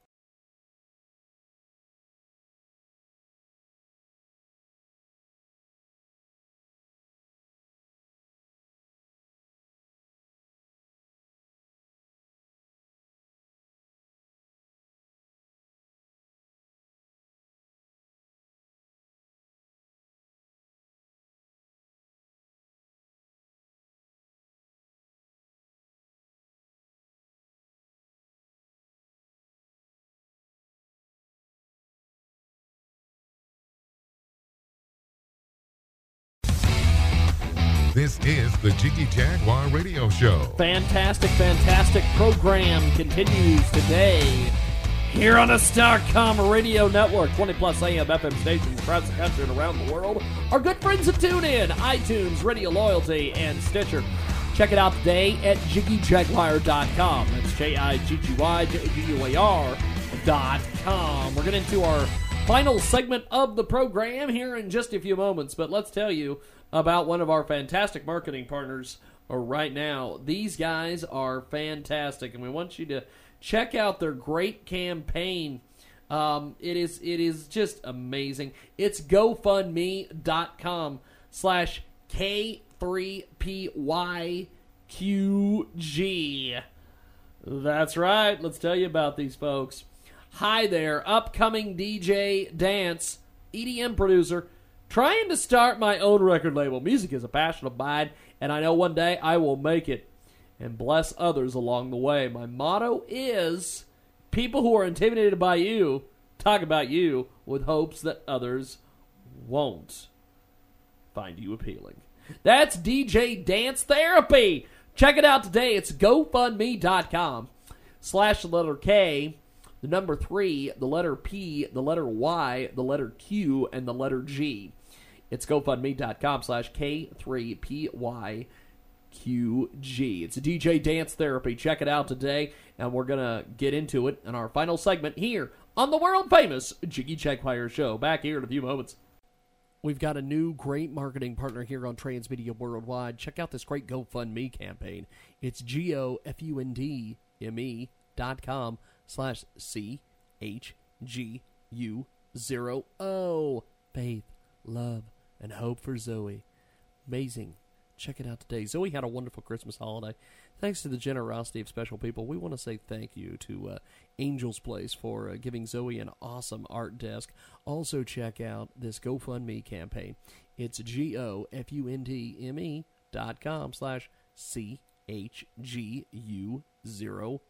This is the Jiggy Jaguar Radio Show. Fantastic, fantastic program continues today here on the Starcom Radio Network. 20 plus AM FM stations across the country and around the world. Our good friends at TuneIn, iTunes, Radio Loyalty, and Stitcher. Check it out today at jiggyjaguar.com. That's J I G G Y J G U A R.com. We're getting into our final segment of the program here in just a few moments, but let's tell you about one of our fantastic marketing partners right now. These guys are fantastic, and we want you to check out their great campaign. Um, it is it is just amazing. It's GoFundMe.com slash K3PYQG. That's right. Let's tell you about these folks. Hi there, upcoming DJ dance EDM producer trying to start my own record label. Music is a passion of mine, and I know one day I will make it and bless others along the way. My motto is people who are intimidated by you talk about you with hopes that others won't find you appealing. That's DJ Dance Therapy. Check it out today. It's GoFundMe.com slash letter K, the number three, the letter P, the letter Y, the letter Q, and the letter G. It's GoFundMe.com slash K3PYQG. It's a DJ Dance Therapy. Check it out today, and we're going to get into it in our final segment here on the world famous Jiggy Jaguar Show. Back here in a few moments. We've got a new great marketing partner here on Transmedia Worldwide. Check out this great GoFundMe campaign. It's G O F U N D M E dot com slash C H G U zero O. Faith, love, and hope for Zoe. Amazing. Check it out today. Zoe had a wonderful Christmas holiday. Thanks to the generosity of special people, we want to say thank you to uh, Angel's Place for uh, giving Zoe an awesome art desk. Also, check out this GoFundMe campaign. It's G O F U N D M E dot com slash C H G U zero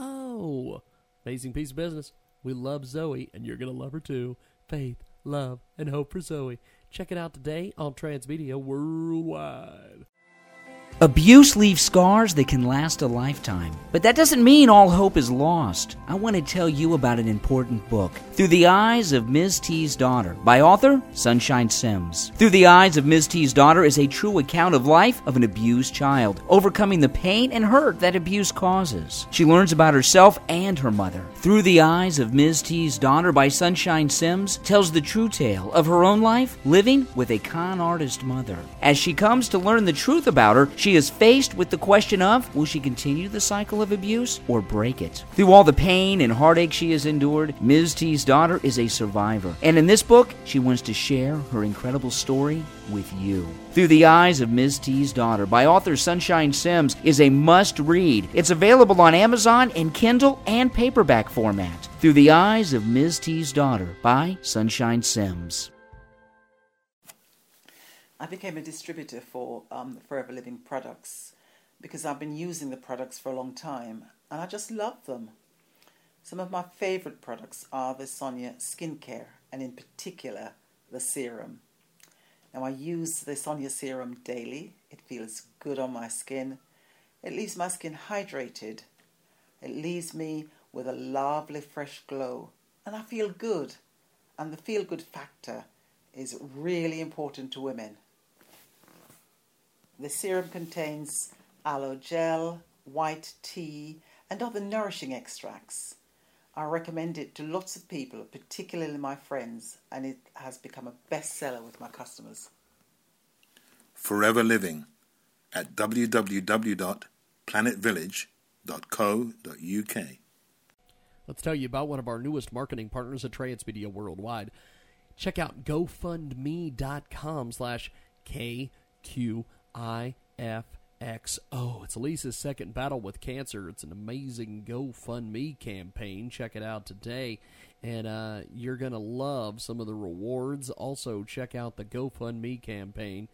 O. Amazing piece of business. We love Zoe, and you're going to love her too. faith, love, and hope for Zoe. Check it out today on Transmedia Worldwide. Abuse leaves scars that can last a lifetime. But that doesn't mean all hope is lost. I want to tell you about an important book, Through the Eyes of Ms. T's Daughter, by author Sunshine Sims. Through the Eyes of Ms. T's Daughter is a true account of life of an abused child, overcoming the pain and hurt that abuse causes. She learns about herself and her mother. Through the Eyes of Ms. T's Daughter by Sunshine Sims tells the true tale of her own life living with a con artist mother. As she comes to learn the truth about her, she is faced with the question of will she continue the cycle of abuse or break it? Through all the pain and heartache she has endured, Ms. T's daughter is a survivor. And in this book, she wants to share her incredible story with you. Through the Eyes of Ms. T's Daughter by author Sunshine Sims is a must read. It's available on Amazon in Kindle and paperback format. Through the Eyes of Ms. T's Daughter by Sunshine Sims. I became a distributor for um, Forever Living products because I've been using the products for a long time and I just love them. Some of my favorite products are the Sonya skincare and, in particular, the serum. Now, I use the Sonya serum daily. It feels good on my skin. It leaves my skin hydrated. It leaves me with a lovely fresh glow. And I feel good. And the feel good factor is really important to women. The serum contains aloe gel, white tea, and other nourishing extracts. I recommend it to lots of people, particularly my friends, and it has become a bestseller with my customers. Forever Living at www.planetvillage.co.uk. Let's tell you about one of our newest marketing partners at Transmedia Worldwide. Check out GoFundMe.com slash KQIFXO. It's Lisa's second battle with cancer. It's an amazing GoFundMe campaign. Check it out today. And uh, you're going to love some of the rewards. Also, check out the GoFundMe campaign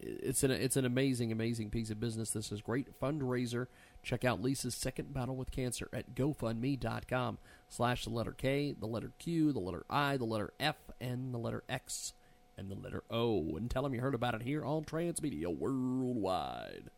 it's an it's an amazing amazing piece of business. This is great fundraiser. Check out Lisa's second battle with cancer at GoFundMe.com slash the letter K, the letter Q, the letter I, the letter F, and the letter X, and the letter O. And tell them you heard about it here on Transmedia Worldwide.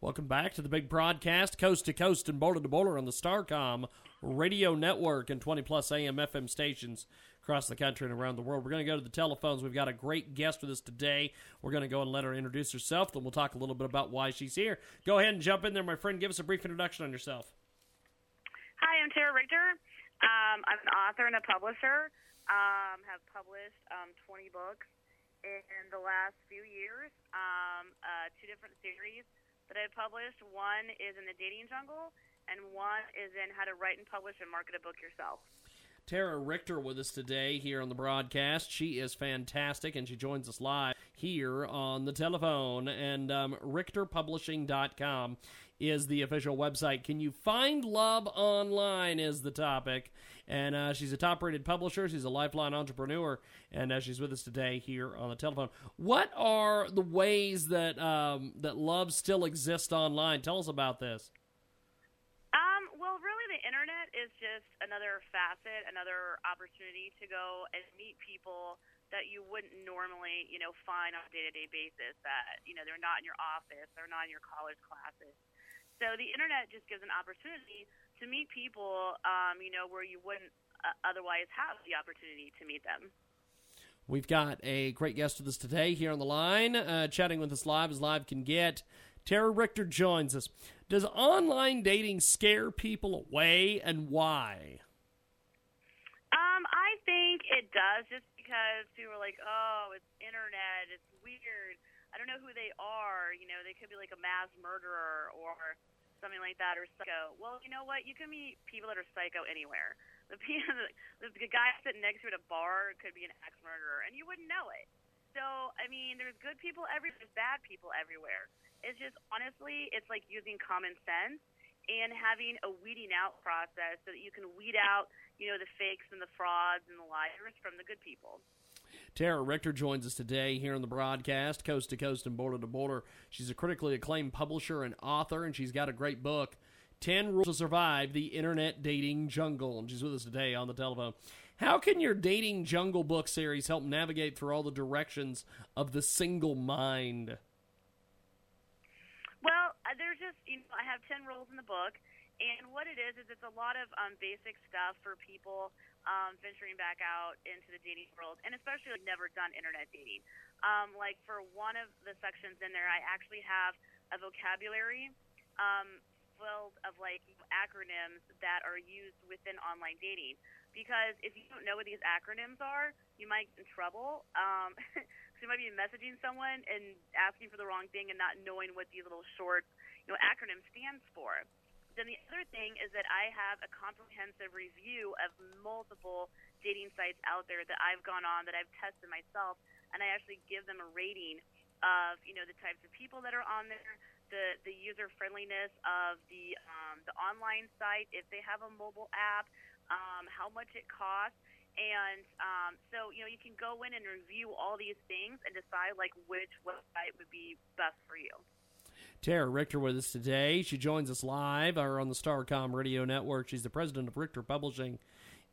Welcome back to the big broadcast, coast to coast and border to border on the Starcom radio network and 20 plus AM FM stations across the country and around the world. We're going to go to the telephones. We've got a great guest with us today. We're going to go and let her introduce herself, then we'll talk a little bit about why she's here. Go ahead and jump in there, my friend. Give us a brief introduction on yourself. Hi, I'm Tara Richter. Um, I'm an author and a publisher. Um, have published um, 20 books in the last few years. Um, uh, two different series that I've published. One is in the dating jungle, and one is in how to write and publish and market a book yourself. Tara Richter with us today here on the broadcast. She is fantastic, and she joins us live here on the telephone. And um, RichterPublishing.com is the official website. Can you find love online? Is the topic. And uh, she's a top rated publisher. She's a lifeline entrepreneur. And uh, she's with us today here on the telephone. What are the ways that, um, that love still exists online? Tell us about this. Um, well, really, the internet is just another facet, another opportunity to go and meet people that you wouldn't normally, you know, find on a day-to-day basis. That you know they're not in your office, they're not in your college classes. So the internet just gives an opportunity to meet people, um, you know, where you wouldn't uh, otherwise have the opportunity to meet them. We've got a great guest with us today here on the line, uh, chatting with us live as live can get. Tara Richter joins us. Does online dating scare people away and why? Um, I think it does just because people are like, oh, it's internet, it's weird. I don't know who they are. You know, they could be like a mass murderer or something like that or psycho. Well, you know what? You can meet people that are psycho anywhere. The, the, the guy sitting next to you at a bar could be an ex murderer, and you wouldn't know it. So, I mean, there's good people everywhere, there's bad people everywhere. It's just honestly, it's like using common sense and having a weeding out process so that you can weed out, you know, the fakes and the frauds and the liars from the good people. Tara Richter joins us today here on the broadcast, coast to coast and border to border. She's a critically acclaimed publisher and author, and she's got a great book, 10 Rules to Survive the Internet Dating Jungle. And she's with us today on the telephone. How can your dating jungle book series help navigate through all the directions of the single mind? Well, uh, there's just you know I have ten rules in the book, and what it is is it's a lot of um, basic stuff for people um, venturing back out into the dating world, and especially like, never done internet dating. Um, like for one of the sections in there, I actually have a vocabulary um, filled of like acronyms that are used within online dating. Because if you don't know what these acronyms are, you might get in trouble. Um, you might be messaging someone and asking for the wrong thing and not knowing what these little short, you know, acronym stands for. Then the other thing is that I have a comprehensive review of multiple dating sites out there that I've gone on that I've tested myself, and I actually give them a rating of you know the types of people that are on there, the the user friendliness of the um, the online site, if they have a mobile app, um, how much it costs, and um, so you know you can go in and review all these things and decide like which website would be best for you. Tara Richter with us today. She joins us live or on the Starcom Radio Network. She's the president of Richter Publishing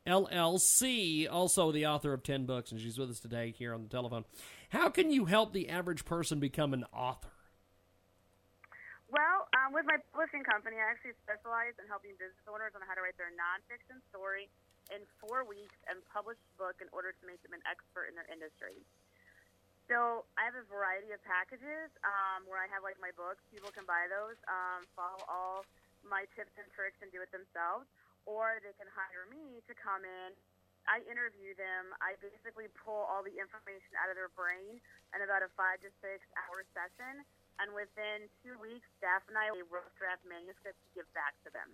LLC, also the author of 10 books, and she's with us today here on the telephone. How can you help the average person become an author? Well, um, with my publishing company, I actually specialize in helping business owners on how to write their nonfiction story in four weeks and publish a book in order to make them an expert in their industry. So I have a variety of packages um, where I have like my books. People can buy those, um, follow all my tips and tricks, and do it themselves, or they can hire me to come in. I interview them. I basically pull all the information out of their brain in about a five to six hour session, and within two weeks, staff and I will rough draft manuscripts to give back to them.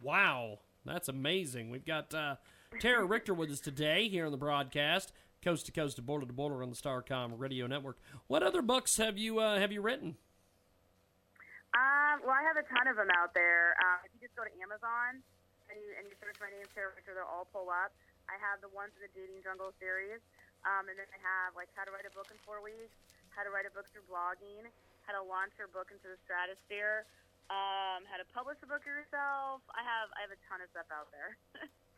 Wow, that's amazing. We've got uh, Tara Richter with us today here on the broadcast coast to coast to border to border on the Starcom Radio Network. What other books have you uh, have you written? Um, well, I have a ton of them out there. Uh, if you just go to Amazon and you, and you search my name, Tara Richter, they'll all pull up. I have the ones in the Dating Jungle series, um, and then I have like how to write a book in four weeks, how to write a book through blogging, how to launch your book into the stratosphere, um, how to publish a book yourself. I have I have a ton of stuff out there.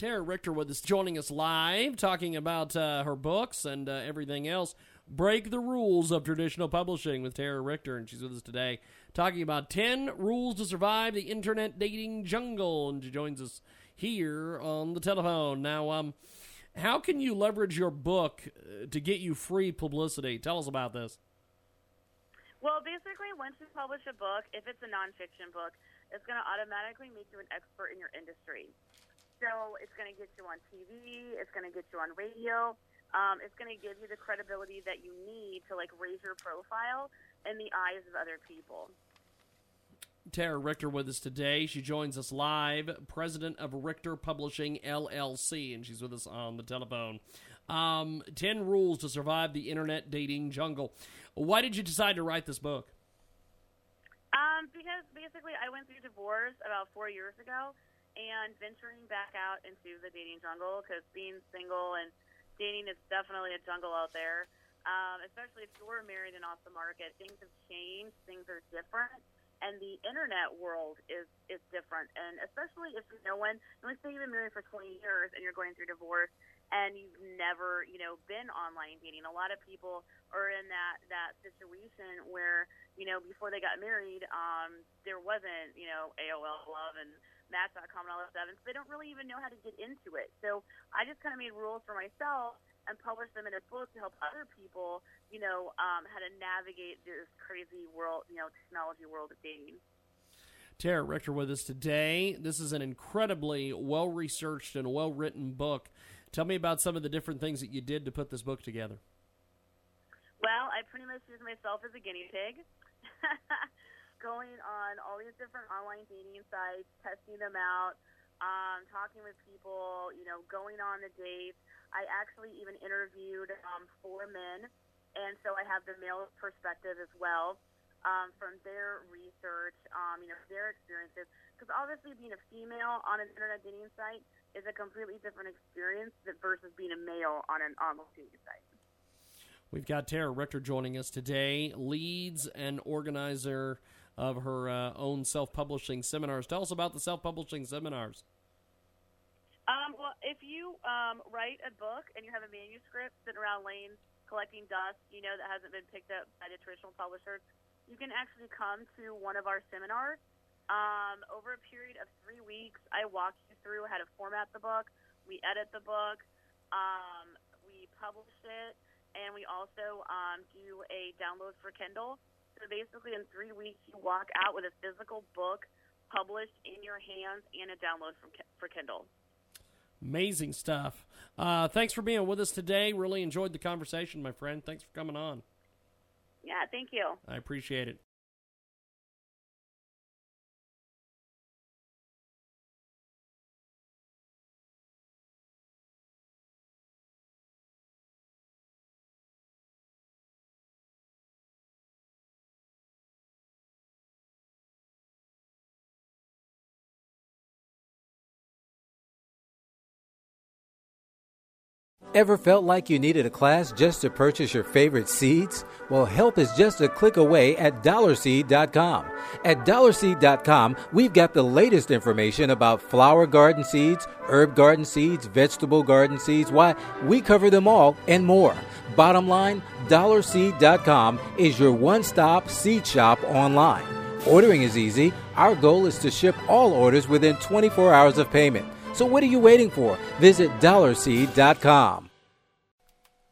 Tara Richter with us, joining us live, talking about uh, her books and uh, everything else. Break the rules of traditional publishing with Tara Richter, and she's with us today, talking about ten rules to survive the internet dating jungle. And she joins us here on the telephone now. Um, how can you leverage your book uh, to get you free publicity? Tell us about this. Well, basically, once you publish a book, if it's a nonfiction book, it's going to automatically make you an expert in your industry. So it's going to get you on TV. It's going to get you on radio. Um, it's going to give you the credibility that you need to like raise your profile in the eyes of other people. Tara Richter with us today. She joins us live, president of Richter Publishing LLC, and she's with us on the telephone. Um, 10 rules to survive the internet dating jungle. Why did you decide to write this book? Um, because basically, I went through divorce about four years ago, and venturing back out into the dating jungle because being single and dating is definitely a jungle out there. Um, especially if you're married and off the market, things have changed, things are different, and the internet world is is different. And especially if no one, let's say you've been married for 20 years and you're going through divorce, and you've never, you know, been online dating. A lot of people are in that that situation where, you know, before they got married, um, there wasn't, you know, AOL Love and Match.com and all that stuff, and so they don't really even know how to get into it. So I just kind of made rules for myself and published them in a book to help other people, you know, um, how to navigate this crazy world, you know, technology world of dating. Tara Richter with us today. This is an incredibly well researched and well written book. Tell me about some of the different things that you did to put this book together. Well, I pretty much used myself as a guinea pig. going on all these different online dating sites, testing them out, um, talking with people, you know, going on the dates. I actually even interviewed um, four men, and so I have the male perspective as well um, from their research, um, you know, their experiences. Because obviously, being a female on an internet dating site is a completely different experience versus being a male on an online dating site. We've got Tara Richter joining us today, leads and organizer of her uh, own self publishing seminars. Tell us about the self publishing seminars. Um, well, if you um, write a book and you have a manuscript sitting around laying collecting dust, you know, that hasn't been picked up by the traditional publishers, you can actually come to one of our seminars. Um, over a period of three weeks, I walk you through how to format the book. We edit the book. Um, we publish it, and we also um, do a download for Kindle. So basically, in three weeks, you walk out with a physical book published in your hands and a download from for Kindle. Amazing stuff. Uh, thanks for being with us today. Really enjoyed the conversation, my friend. Thanks for coming on. Yeah, thank you. I appreciate it. Ever felt like you needed a class just to purchase your favorite seeds? Well, help is just a click away at dollarseed.com. At dollarseed.com, we've got the latest information about flower garden seeds, herb garden seeds, vegetable garden seeds. Why, we cover them all and more. Bottom line, dollarseed.com is your one stop seed shop online. Ordering is easy. Our goal is to ship all orders within 24 hours of payment. So what are you waiting for? Visit dollarseed.com.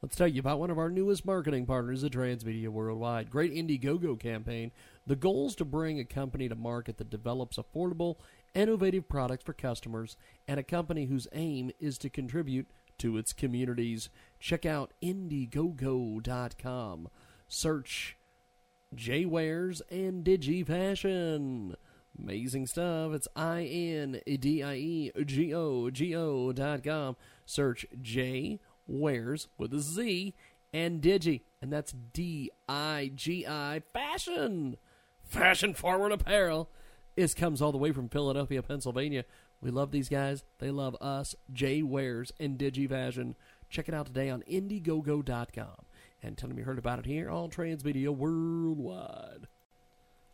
Let's tell you about one of our newest marketing partners at Transmedia Worldwide. Great Indiegogo campaign. The goal is to bring a company to market that develops affordable, innovative products for customers and a company whose aim is to contribute to its communities. Check out Indiegogo.com. Search J Wares and Digi Fashion. Amazing stuff. It's I N D I E G O G O dot com. Search J Wares with a Z and Digi. And that's D I G I Fashion. Fashion forward apparel. This comes all the way from Philadelphia, Pennsylvania. We love these guys. They love us. J Wares and Digi Fashion. Check it out today on Indiegogo.com. And tell them you heard about it here on Transmedia Worldwide.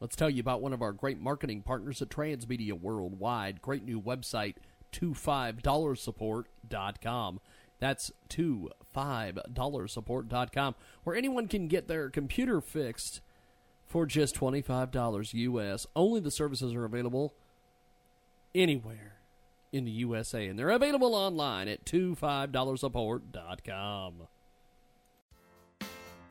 Let's tell you about one of our great marketing partners at Transmedia Worldwide. Great new website, 25dollarsupport.com. That's 25dollarsupport.com, where anyone can get their computer fixed for just $25 US. Only the services are available anywhere in the USA, and they're available online at 25dollarsupport.com.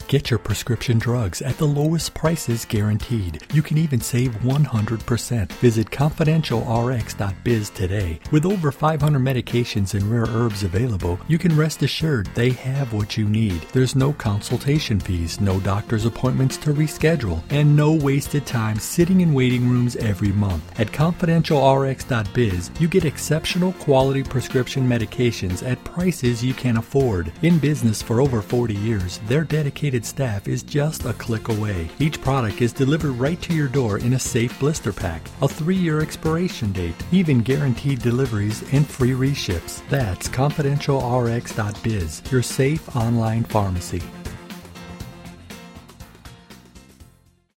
Get your prescription drugs at the lowest prices guaranteed. You can even save 100%. Visit confidentialrx.biz today. With over 500 medications and rare herbs available, you can rest assured they have what you need. There's no consultation fees, no doctor's appointments to reschedule, and no wasted time sitting in waiting rooms every month. At confidentialrx.biz, you get exceptional quality prescription medications at prices you can afford. In business for over 40 years, their dedicated staff is just a click away. Each product is delivered right to your door in a safe blister pack, a three year expiration date, even guaranteed deliveries and free reships. That's confidentialrx.biz, your safe online pharmacy.